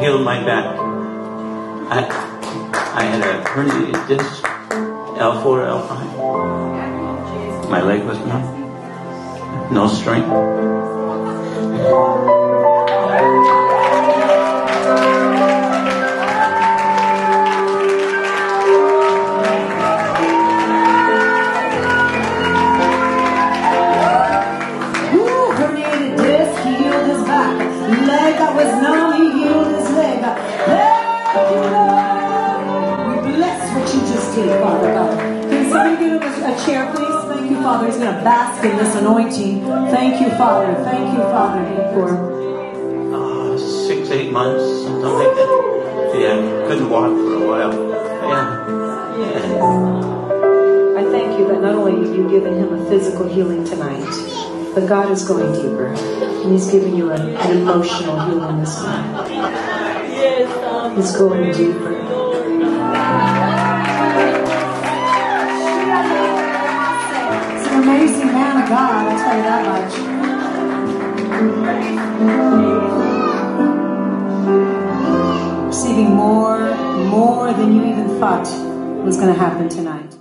healed my back. I, I had a herniated disc, L4, L5. My leg was numb. No strength. We what you just did, Father God. Can somebody give him a, a chair, please? Thank you, Father. He's going to bask in this anointing. Thank you, Father. Thank you, Father, for uh, six, eight months, something like that. Yeah, couldn't walk for a while. Yeah. yeah. I thank you that not only have you given him a physical healing tonight, but God is going deeper. And He's giving you a- an emotional healing this night. He's going deeper. Amazing man of God, I'll tell you that much. Receiving more, more than you even thought was going to happen tonight.